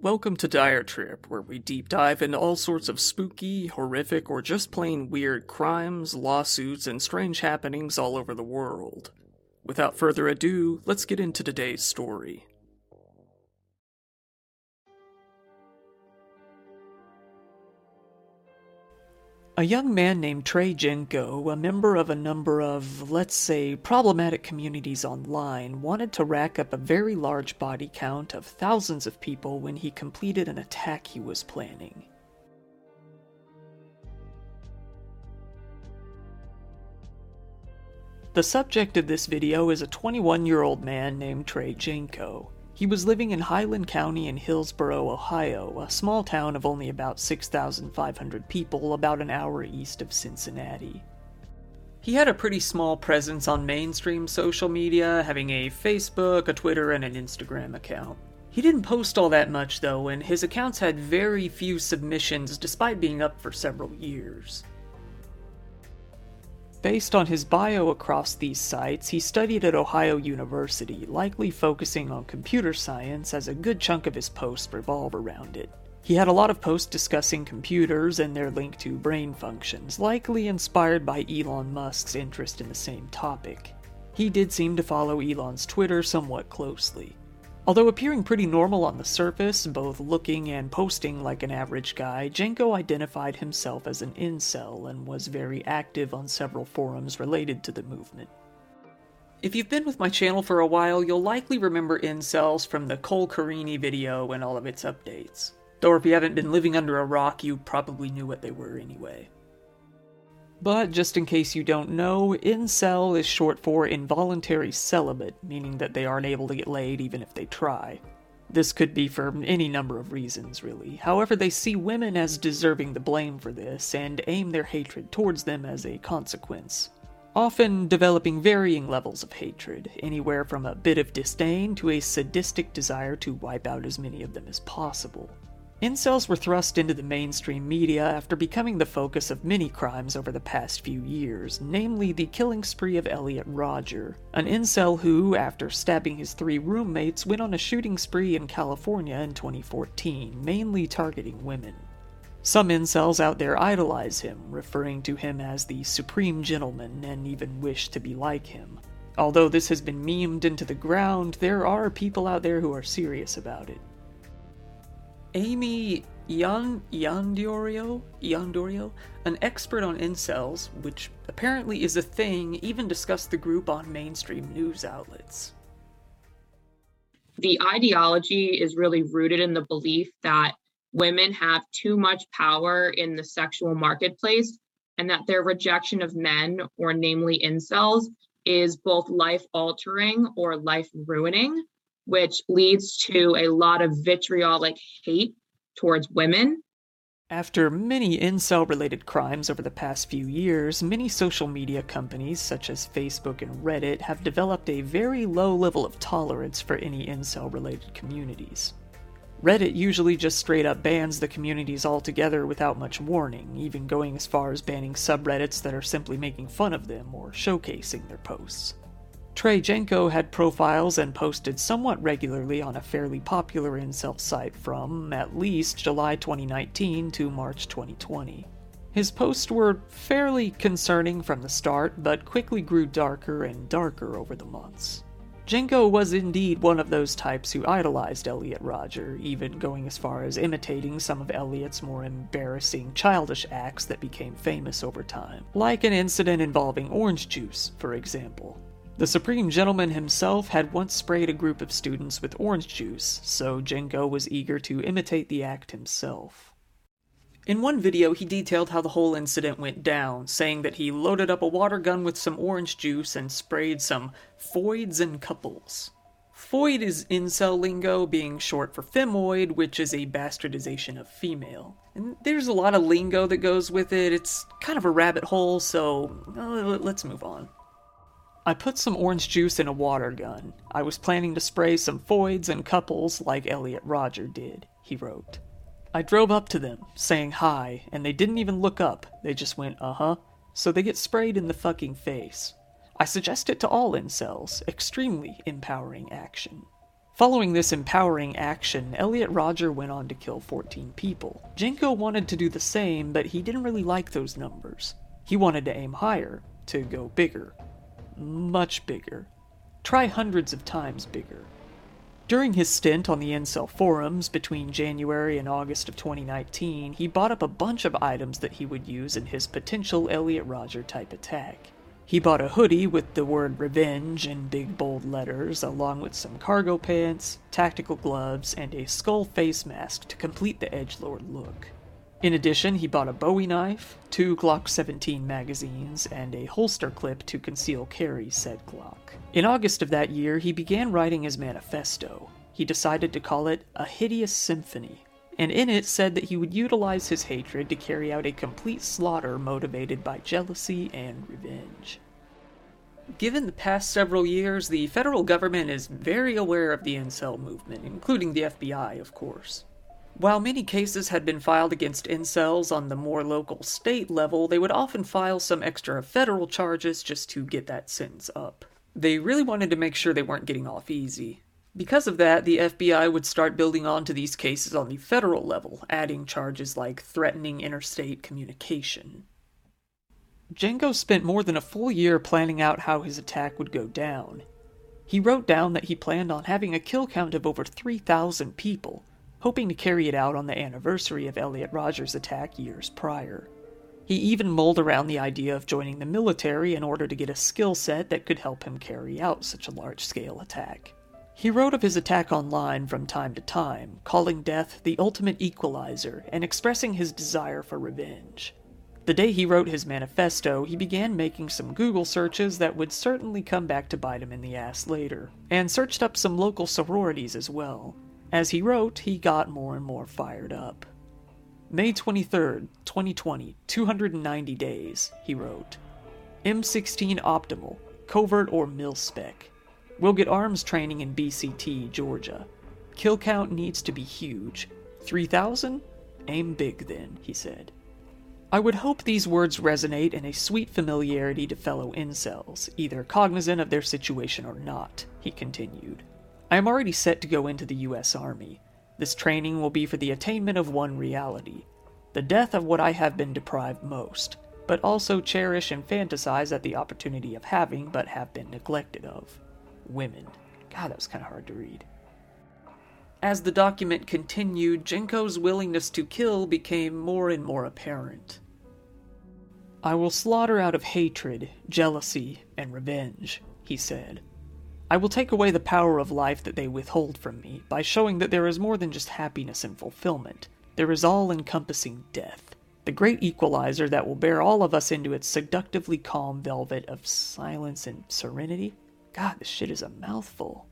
Welcome to Dire Trip, where we deep dive into all sorts of spooky, horrific, or just plain weird crimes, lawsuits, and strange happenings all over the world. Without further ado, let's get into today's story. A young man named Trey Genco, a member of a number of, let's say, problematic communities online, wanted to rack up a very large body count of thousands of people when he completed an attack he was planning. The subject of this video is a 21 year old man named Trey Genco. He was living in Highland County in Hillsboro, Ohio, a small town of only about 6,500 people about an hour east of Cincinnati. He had a pretty small presence on mainstream social media, having a Facebook, a Twitter, and an Instagram account. He didn't post all that much though, and his accounts had very few submissions despite being up for several years. Based on his bio across these sites, he studied at Ohio University, likely focusing on computer science as a good chunk of his posts revolve around it. He had a lot of posts discussing computers and their link to brain functions, likely inspired by Elon Musk's interest in the same topic. He did seem to follow Elon's Twitter somewhat closely. Although appearing pretty normal on the surface, both looking and posting like an average guy, Genco identified himself as an incel and was very active on several forums related to the movement. If you've been with my channel for a while, you'll likely remember incels from the Cole Carini video and all of its updates. Though if you haven't been living under a rock, you probably knew what they were anyway. But just in case you don't know, incel is short for involuntary celibate, meaning that they aren't able to get laid even if they try. This could be for any number of reasons, really. However, they see women as deserving the blame for this and aim their hatred towards them as a consequence. Often developing varying levels of hatred, anywhere from a bit of disdain to a sadistic desire to wipe out as many of them as possible. Incels were thrust into the mainstream media after becoming the focus of many crimes over the past few years, namely the killing spree of Elliot Rodger, an incel who, after stabbing his three roommates, went on a shooting spree in California in 2014, mainly targeting women. Some incels out there idolize him, referring to him as the supreme gentleman and even wish to be like him. Although this has been memed into the ground, there are people out there who are serious about it. Amy Yan Yandorio, Yandorio, an expert on incels, which apparently is a thing, even discussed the group on mainstream news outlets. The ideology is really rooted in the belief that women have too much power in the sexual marketplace and that their rejection of men, or namely incels, is both life altering or life ruining which leads to a lot of vitriolic hate towards women. After many incel related crimes over the past few years, many social media companies such as Facebook and Reddit have developed a very low level of tolerance for any incel related communities. Reddit usually just straight up bans the communities altogether without much warning, even going as far as banning subreddits that are simply making fun of them or showcasing their posts. Trey Genco had profiles and posted somewhat regularly on a fairly popular incel site from at least July 2019 to March 2020. His posts were fairly concerning from the start, but quickly grew darker and darker over the months. Genco was indeed one of those types who idolized Elliot Rodger, even going as far as imitating some of Elliot's more embarrassing, childish acts that became famous over time, like an incident involving orange juice, for example. The Supreme Gentleman himself had once sprayed a group of students with orange juice, so Genco was eager to imitate the act himself. In one video, he detailed how the whole incident went down, saying that he loaded up a water gun with some orange juice and sprayed some foids and couples. Foid is incel lingo, being short for femoid, which is a bastardization of female. And there's a lot of lingo that goes with it. It's kind of a rabbit hole, so uh, let's move on. I put some orange juice in a water gun. I was planning to spray some foids and couples like Elliot Rodger did, he wrote. I drove up to them, saying hi, and they didn't even look up. They just went, uh huh. So they get sprayed in the fucking face. I suggest it to all incels. Extremely empowering action. Following this empowering action, Elliot Rodger went on to kill 14 people. Genco wanted to do the same, but he didn't really like those numbers. He wanted to aim higher, to go bigger. Much bigger. Try hundreds of times bigger. During his stint on the Incel forums between January and August of 2019, he bought up a bunch of items that he would use in his potential Elliot Rodger type attack. He bought a hoodie with the word revenge in big bold letters, along with some cargo pants, tactical gloves, and a skull face mask to complete the edgelord look. In addition, he bought a Bowie knife, two Glock 17 magazines, and a holster clip to conceal carry said Glock. In August of that year, he began writing his manifesto. He decided to call it A Hideous Symphony, and in it said that he would utilize his hatred to carry out a complete slaughter motivated by jealousy and revenge. Given the past several years, the federal government is very aware of the incel movement, including the FBI, of course. While many cases had been filed against incels on the more local state level, they would often file some extra federal charges just to get that sentence up. They really wanted to make sure they weren't getting off easy. Because of that, the FBI would start building onto these cases on the federal level, adding charges like threatening interstate communication. Genco spent more than a full year planning out how his attack would go down. He wrote down that he planned on having a kill count of over 3,000 people, hoping to carry it out on the anniversary of Elliot Rodgers' attack years prior. He even mulled around the idea of joining the military in order to get a skill set that could help him carry out such a large scale attack. He wrote of his attack online from time to time, calling death the ultimate equalizer and expressing his desire for revenge. The day he wrote his manifesto, he began making some Google searches that would certainly come back to bite him in the ass later, and searched up some local sororities as well. As he wrote, he got more and more fired up. May 23rd, 2020, 290 days, he wrote. M16 Optimal, Covert or Mil Spec. We'll get arms training in BCT, Georgia. Kill count needs to be huge. 3,000? Aim big then, he said. I would hope these words resonate in a sweet familiarity to fellow incels, either cognizant of their situation or not, he continued. I am already set to go into the U.S. Army. This training will be for the attainment of one reality the death of what I have been deprived most, but also cherish and fantasize at the opportunity of having but have been neglected of women. God, that was kind of hard to read. As the document continued, Genco's willingness to kill became more and more apparent. I will slaughter out of hatred, jealousy, and revenge, he said. I will take away the power of life that they withhold from me by showing that there is more than just happiness and fulfillment. There is all encompassing death, the great equalizer that will bear all of us into its seductively calm velvet of silence and serenity. God, this shit is a mouthful.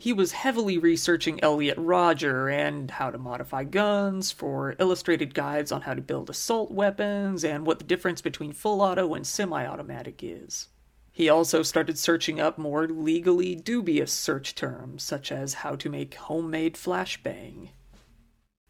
He was heavily researching Elliot Rodger and how to modify guns for illustrated guides on how to build assault weapons and what the difference between full auto and semi automatic is. He also started searching up more legally dubious search terms, such as how to make homemade flashbang.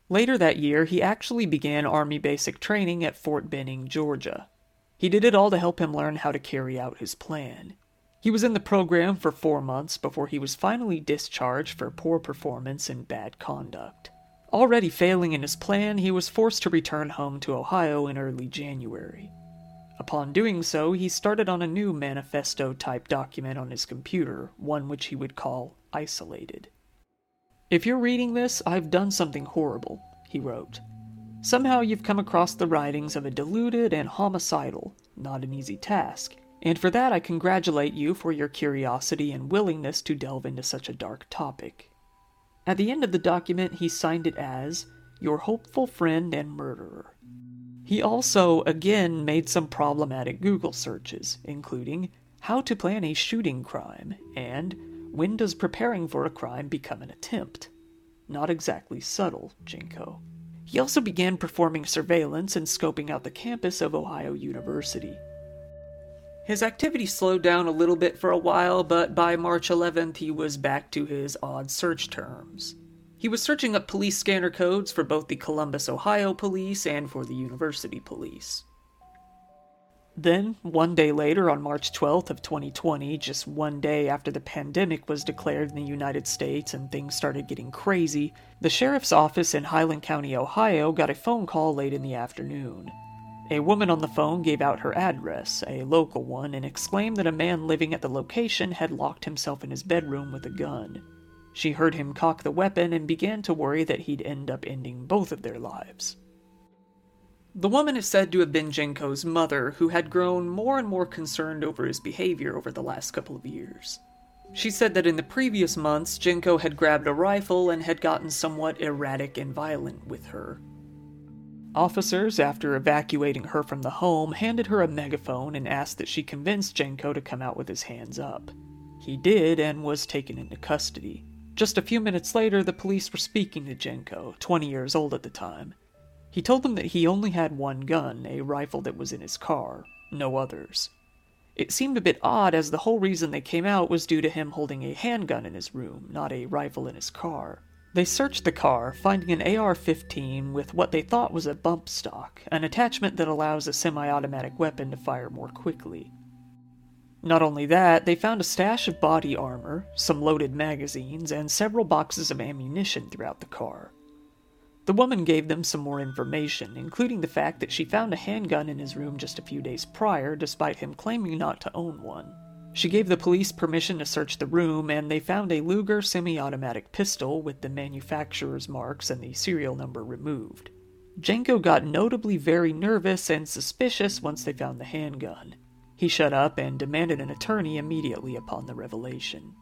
Later that year, he actually began Army basic training at Fort Benning, Georgia. He did it all to help him learn how to carry out his plan. He was in the program for four months before he was finally discharged for poor performance and bad conduct. Already failing in his plan, he was forced to return home to Ohio in early January. Upon doing so, he started on a new manifesto type document on his computer, one which he would call Isolated. If you're reading this, I've done something horrible, he wrote. Somehow you've come across the writings of a deluded and homicidal, not an easy task, and for that I congratulate you for your curiosity and willingness to delve into such a dark topic. At the end of the document, he signed it as Your hopeful friend and murderer. He also, again, made some problematic Google searches, including how to plan a shooting crime and when does preparing for a crime become an attempt? Not exactly subtle, Genco. He also began performing surveillance and scoping out the campus of Ohio University. His activity slowed down a little bit for a while, but by March 11th he was back to his odd search terms. He was searching up police scanner codes for both the Columbus, Ohio police and for the university police. Then, one day later, on March 12th of 2020, just one day after the pandemic was declared in the United States and things started getting crazy, the sheriff's office in Highland County, Ohio got a phone call late in the afternoon. A woman on the phone gave out her address, a local one, and exclaimed that a man living at the location had locked himself in his bedroom with a gun. She heard him cock the weapon and began to worry that he'd end up ending both of their lives. The woman is said to have been Genco's mother, who had grown more and more concerned over his behavior over the last couple of years. She said that in the previous months, Genco had grabbed a rifle and had gotten somewhat erratic and violent with her. Officers, after evacuating her from the home, handed her a megaphone and asked that she convince Genco to come out with his hands up. He did and was taken into custody. Just a few minutes later, the police were speaking to Genco, 20 years old at the time. He told them that he only had one gun, a rifle that was in his car, no others. It seemed a bit odd as the whole reason they came out was due to him holding a handgun in his room, not a rifle in his car. They searched the car, finding an AR 15 with what they thought was a bump stock, an attachment that allows a semi automatic weapon to fire more quickly. Not only that, they found a stash of body armor, some loaded magazines, and several boxes of ammunition throughout the car. The woman gave them some more information, including the fact that she found a handgun in his room just a few days prior, despite him claiming not to own one. She gave the police permission to search the room, and they found a Luger semi automatic pistol with the manufacturer's marks and the serial number removed. Genco got notably very nervous and suspicious once they found the handgun. He shut up and demanded an attorney immediately upon the revelation.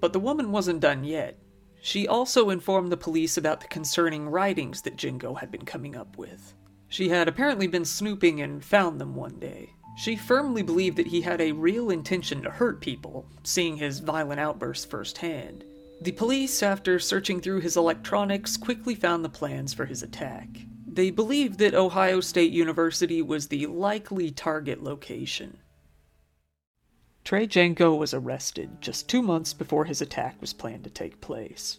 But the woman wasn't done yet. She also informed the police about the concerning writings that Genco had been coming up with. She had apparently been snooping and found them one day. She firmly believed that he had a real intention to hurt people, seeing his violent outbursts firsthand. The police, after searching through his electronics, quickly found the plans for his attack. They believed that Ohio State University was the likely target location. Trey Genco was arrested just two months before his attack was planned to take place.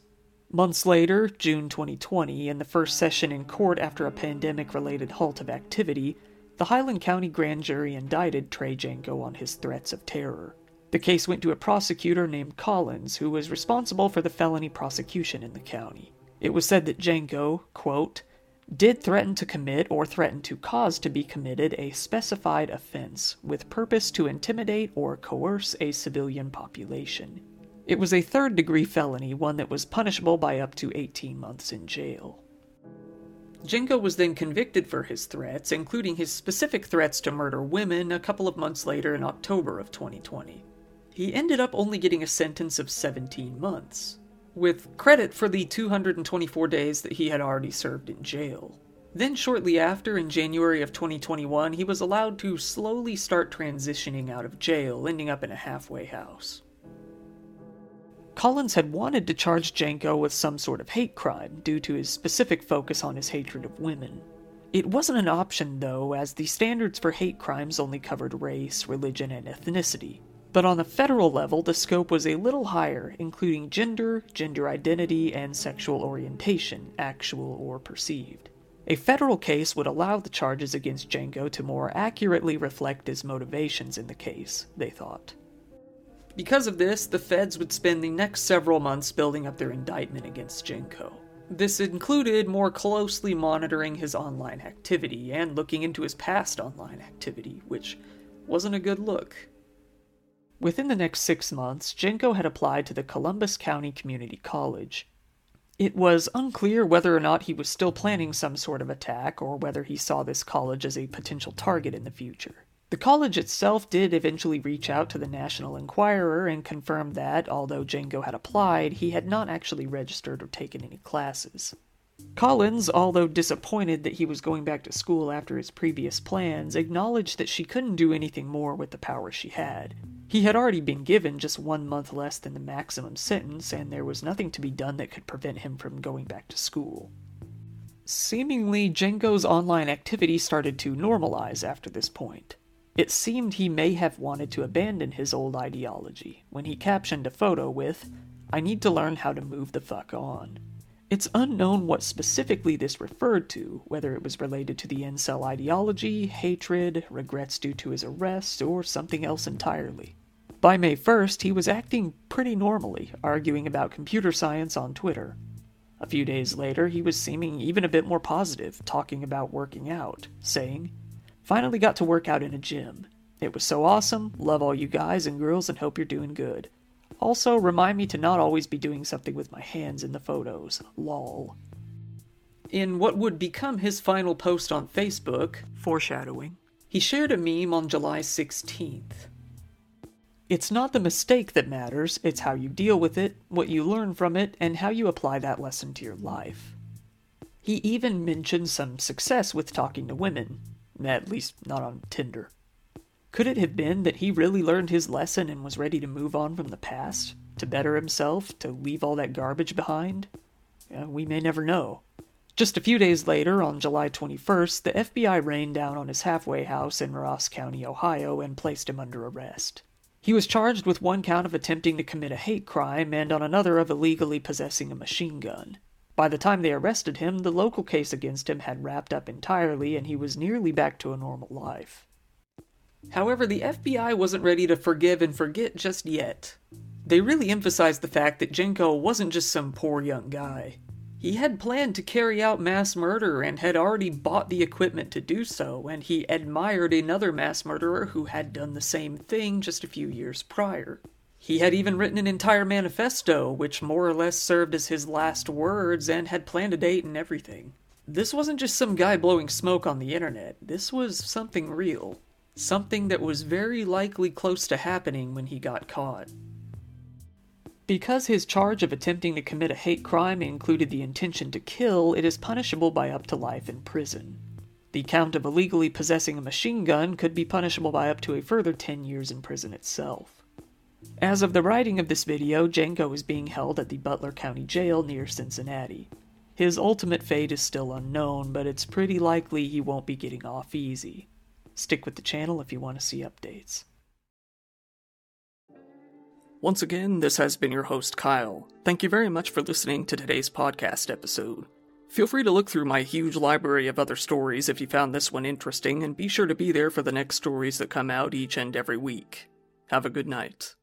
Months later, June 2020, in the first session in court after a pandemic related halt of activity, the Highland County grand jury indicted Trey Genco on his threats of terror. The case went to a prosecutor named Collins, who was responsible for the felony prosecution in the county. It was said that Genco, quote, did threaten to commit or threaten to cause to be committed a specified offense with purpose to intimidate or coerce a civilian population. It was a third degree felony, one that was punishable by up to 18 months in jail. Genco was then convicted for his threats, including his specific threats to murder women, a couple of months later in October of 2020. He ended up only getting a sentence of 17 months with credit for the 224 days that he had already served in jail. Then, shortly after, in January of 2021, he was allowed to slowly start transitioning out of jail, ending up in a halfway house. Collins had wanted to charge Genco with some sort of hate crime due to his specific focus on his hatred of women. It wasn't an option, though, as the standards for hate crimes only covered race, religion, and ethnicity. But on the federal level, the scope was a little higher, including gender, gender identity, and sexual orientation, actual or perceived. A federal case would allow the charges against Genco to more accurately reflect his motivations in the case, they thought. Because of this, the feds would spend the next several months building up their indictment against Genco. This included more closely monitoring his online activity and looking into his past online activity, which wasn't a good look. Within the next six months, Genco had applied to the Columbus County Community College. It was unclear whether or not he was still planning some sort of attack or whether he saw this college as a potential target in the future. The college itself did eventually reach out to the National Enquirer and confirm that, although Genco had applied, he had not actually registered or taken any classes. Collins, although disappointed that he was going back to school after his previous plans, acknowledged that she couldn't do anything more with the power she had. He had already been given just one month less than the maximum sentence, and there was nothing to be done that could prevent him from going back to school. Seemingly, Genco's online activity started to normalize after this point. It seemed he may have wanted to abandon his old ideology when he captioned a photo with, I need to learn how to move the fuck on. It's unknown what specifically this referred to, whether it was related to the incel ideology, hatred, regrets due to his arrest, or something else entirely. By May 1st, he was acting pretty normally, arguing about computer science on Twitter. A few days later, he was seeming even a bit more positive, talking about working out, saying, Finally got to work out in a gym. It was so awesome, love all you guys and girls, and hope you're doing good. Also, remind me to not always be doing something with my hands in the photos. Lol. In what would become his final post on Facebook, foreshadowing, he shared a meme on July 16th. It's not the mistake that matters, it's how you deal with it, what you learn from it, and how you apply that lesson to your life. He even mentioned some success with talking to women, at least not on Tinder. Could it have been that he really learned his lesson and was ready to move on from the past? To better himself? To leave all that garbage behind? We may never know. Just a few days later, on July 21st, the FBI rained down on his halfway house in Ross County, Ohio, and placed him under arrest. He was charged with one count of attempting to commit a hate crime and on another of illegally possessing a machine gun. By the time they arrested him, the local case against him had wrapped up entirely and he was nearly back to a normal life. However, the FBI wasn't ready to forgive and forget just yet. They really emphasized the fact that Genco wasn't just some poor young guy. He had planned to carry out mass murder and had already bought the equipment to do so, and he admired another mass murderer who had done the same thing just a few years prior. He had even written an entire manifesto, which more or less served as his last words, and had planned a date and everything. This wasn't just some guy blowing smoke on the internet, this was something real. Something that was very likely close to happening when he got caught. Because his charge of attempting to commit a hate crime included the intention to kill, it is punishable by up to life in prison. The count of illegally possessing a machine gun could be punishable by up to a further 10 years in prison itself. As of the writing of this video, Genco is being held at the Butler County Jail near Cincinnati. His ultimate fate is still unknown, but it's pretty likely he won't be getting off easy. Stick with the channel if you want to see updates. Once again, this has been your host, Kyle. Thank you very much for listening to today's podcast episode. Feel free to look through my huge library of other stories if you found this one interesting, and be sure to be there for the next stories that come out each and every week. Have a good night.